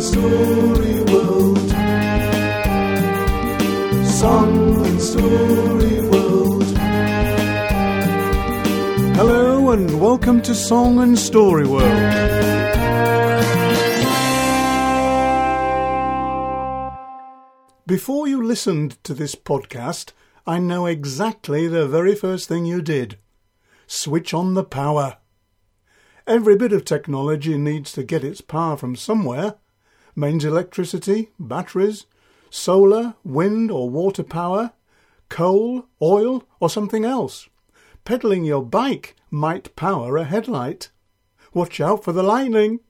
Song and Story World. Hello and welcome to Song and Story World. Before you listened to this podcast, I know exactly the very first thing you did. Switch on the power. Every bit of technology needs to get its power from somewhere. Mains electricity, batteries, solar, wind or water power, coal, oil or something else. Pedaling your bike might power a headlight. Watch out for the lightning.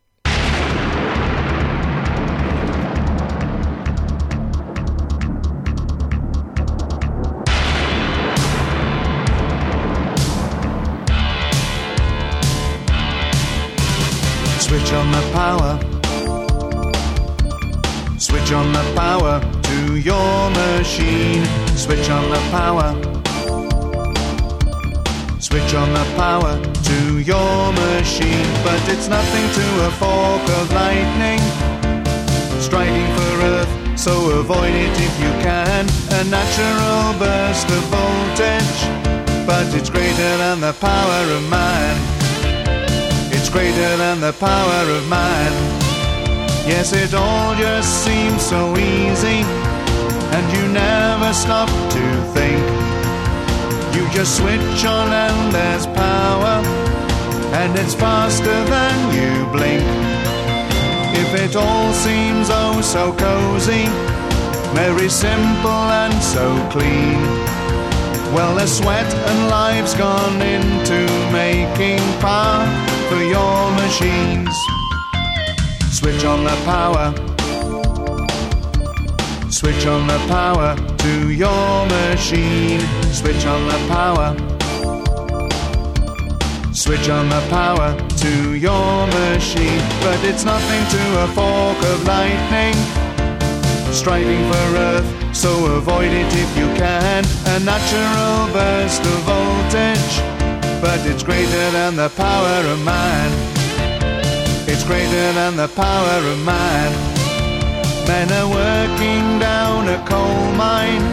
Switch on the power. Switch on the power to your machine. Switch on the power. Switch on the power to your machine. But it's nothing to a fork of lightning striking for Earth. So avoid it if you can. A natural burst of voltage. But it's greater than the power of man. It's greater than the power of man. Yes, it all just seems so easy, and you never stop to think. You just switch on and there's power, and it's faster than you blink. If it all seems oh so cozy, very simple and so clean. Well, the sweat and life's gone into making power for your machines. Switch on the power. Switch on the power to your machine. Switch on the power. Switch on the power to your machine. But it's nothing to a fork of lightning striking for Earth, so avoid it if you can. A natural burst of voltage, but it's greater than the power of man. Greater than the power of man. Men are working down a coal mine,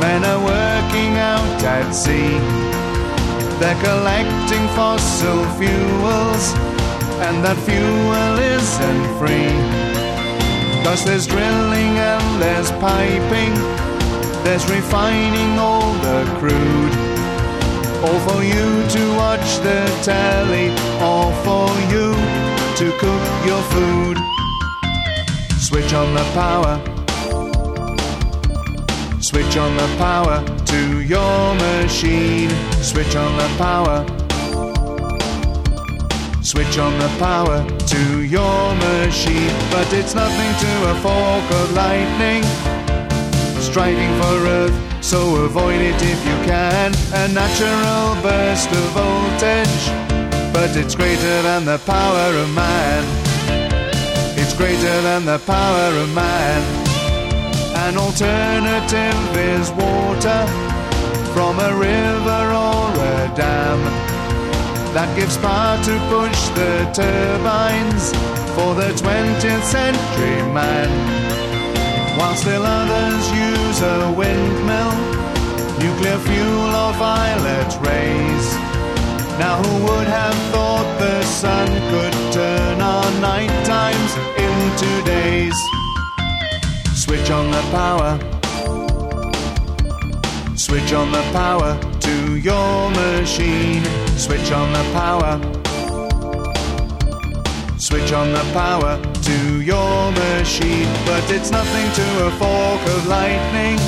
men are working out at sea. They're collecting fossil fuels, and that fuel isn't free. Cause there's drilling and there's piping, there's refining all the crude. All for you to watch the telly, all for you to cook your food. Switch on the power. Switch on the power to your machine. Switch on the power. Switch on the power to your machine. But it's nothing to a fork of lightning striking for Earth. So avoid it if you can. A natural burst of voltage. But it's greater than the power of man. It's greater than the power of man. An alternative is water from a river or a dam that gives power to push the turbines for the 20th century man. While still others use a windmill, nuclear fuel or violet rays. Now who would have thought the sun could turn our night times into days? Switch on the power. Switch on the power to your machine. Switch on the power. Switch on the power to your machine. But it's nothing to a fork of lightning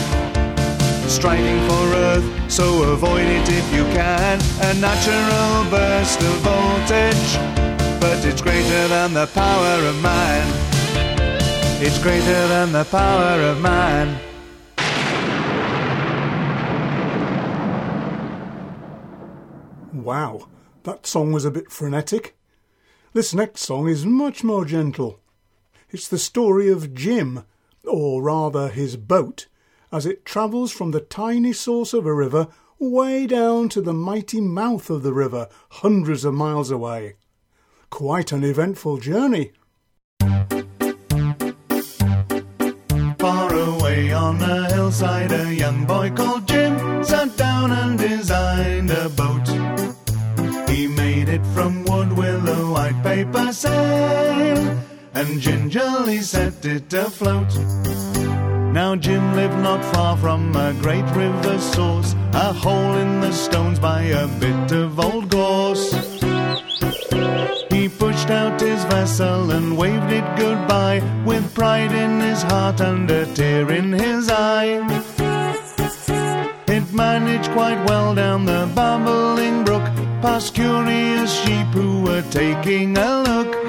striking for Earth. So avoid it if you can. A natural burst of voltage. But it's greater than the power of man. It's greater than the power of man. Wow, that song was a bit frenetic. This next song is much more gentle. It's the story of Jim, or rather his boat, as it travels from the tiny source of a river way down to the mighty mouth of the river, hundreds of miles away. Quite an eventful journey. Far away on a hillside, a young boy called Jim sat down and designed a boat. He made it from wood willow, white paper sail and gingerly set it afloat. Now Jim lived not far from a great river source, a hole in the stones by a bit of old gorse. He pushed out his vessel and waved it goodbye with pride in his heart and a tear in his eye. It managed quite well down the babbling brook, past curious sheep who were taking a look.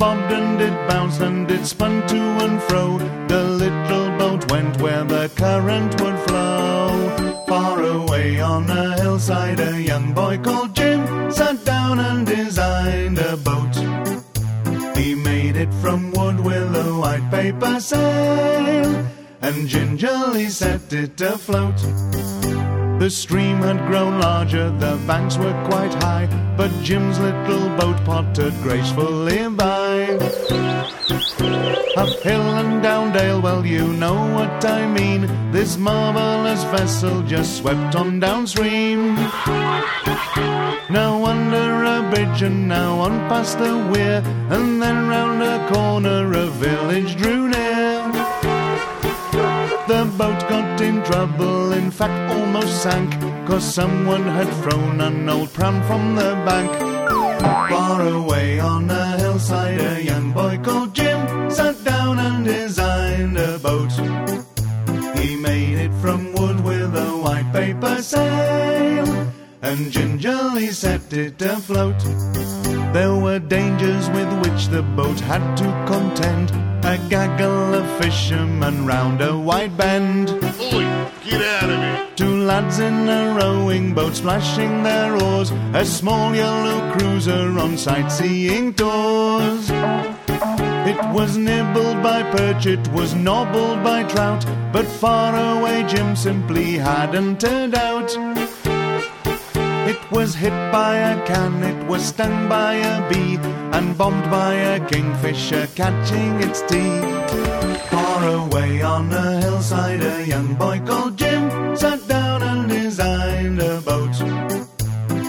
Bobbed and it bounced and it spun to and fro. The little boat went where the current would flow. Far away on a hillside, a young boy called Jim sat down and designed a boat. He made it from wood with a white paper sail and gingerly set it afloat. The stream had grown larger, the banks were quite high, but Jim's little boat pottered gracefully by. Up hill and down dale, well, you know what I mean. This marvelous vessel just swept on downstream. Now under a bridge and now on past the weir, and then round a corner a village drew near. The boat got in trouble, in fact almost sank, cause someone had thrown an old pram from the bank. Far away on a a young boy called Jim sat down and designed a boat. He made it from wood with a white paper sail and gingerly set it afloat. There were dangers with which the boat had to contend. A gaggle of fishermen round a wide bend. Oi, get out of here. Two lads in a rowing boat splashing their oars. A small yellow cruiser on sightseeing tours. It was nibbled by perch, it was nobbled by trout, but far away Jim simply hadn't turned out. It was hit by a can, it was stung by a bee, and bombed by a kingfisher catching its teeth. Far away on a hillside, a young boy called Jim sat down and designed a boat.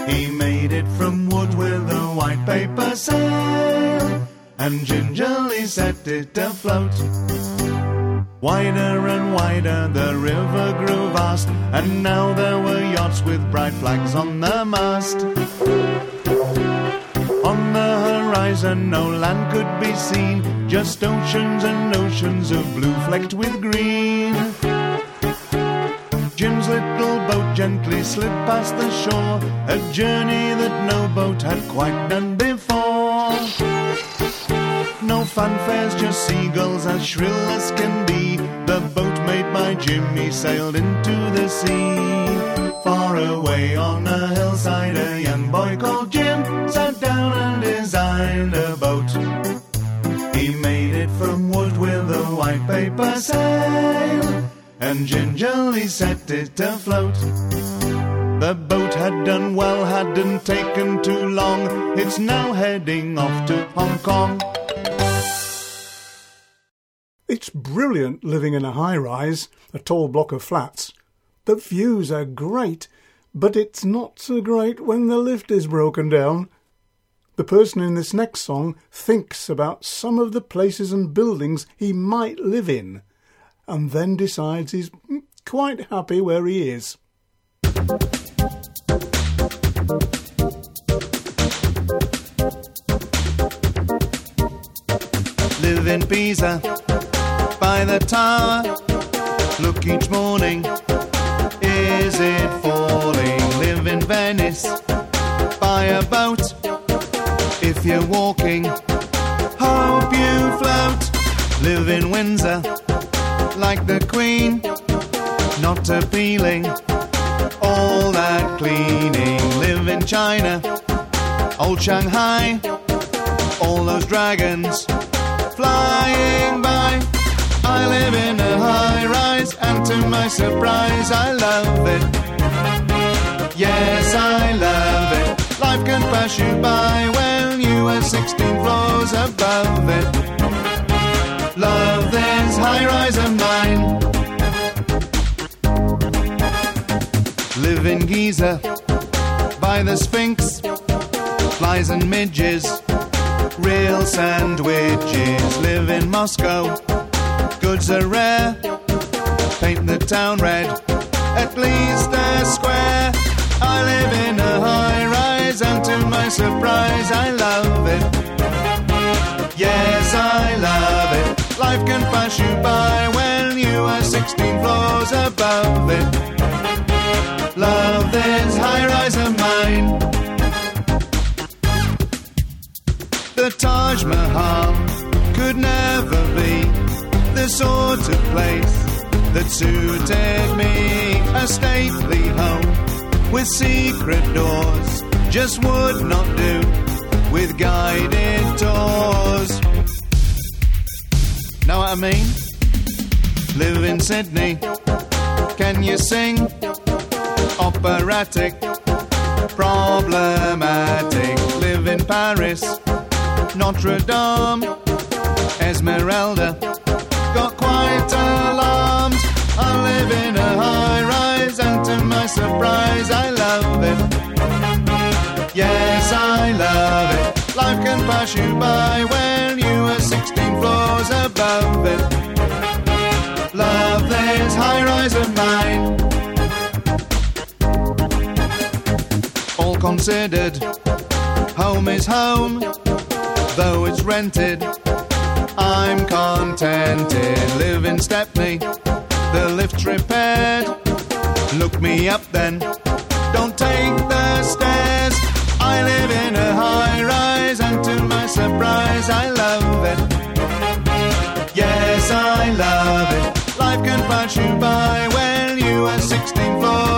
He made it from wood with a white paper sail and gingerly set it afloat. Wider and wider the river grew vast, and now there were with bright flags on the mast. On the horizon, no land could be seen, just oceans and oceans of blue flecked with green. Jim's little boat gently slipped past the shore, a journey that no boat had quite done before. No fanfares, just seagulls as shrill as can be. The boat made by Jimmy sailed into the sea. Far away on a hillside, a young boy called Jim sat down and designed a boat. He made it from wood with a white paper sail and gingerly set it afloat. The boat had done well, hadn't taken too long. It's now heading off to Hong Kong. It's brilliant living in a high rise, a tall block of flats. The views are great, but it's not so great when the lift is broken down. The person in this next song thinks about some of the places and buildings he might live in, and then decides he's quite happy where he is. Live in Pisa by the tower. Look each morning. Is it falling? Venice by a boat. If you're walking, hope you float. Live in Windsor like the Queen. Not appealing. All that cleaning. Live in China. Old Shanghai. All those dragons flying by. I live in a high rise, and to my surprise, I love it. Yes, I love it. Life can pass you by when you are 16 floors above it. Love this high rise of mine. Live in Giza by the Sphinx. Flies and midges, real sandwiches. Live in Moscow, goods are rare. Paint the town red, at least they're square. I live in a high rise, and to my surprise, I love it. Yes, I love it. Life can pass you by when you are 16 floors above it. Love this high rise of mine. The Taj Mahal could never be the sort of place that suited me. A stately home with secret doors just would not do with guided tours. Know what I mean? Live in Sydney. Can you sing? Operatic. Problematic. Live in Paris. Notre Dame. Esmeralda. Got quite alarmed. I live in you by when you are 16 floors above it. Love this high rise of mine. All considered, home is home, though it's rented. I'm contented. Live in Stepney, the lift's repaired. Look me up then, don't take the stairs. I live in a high rise, surprise. I love it. Yes, I love it. Life can pass you by when you are 16 floors.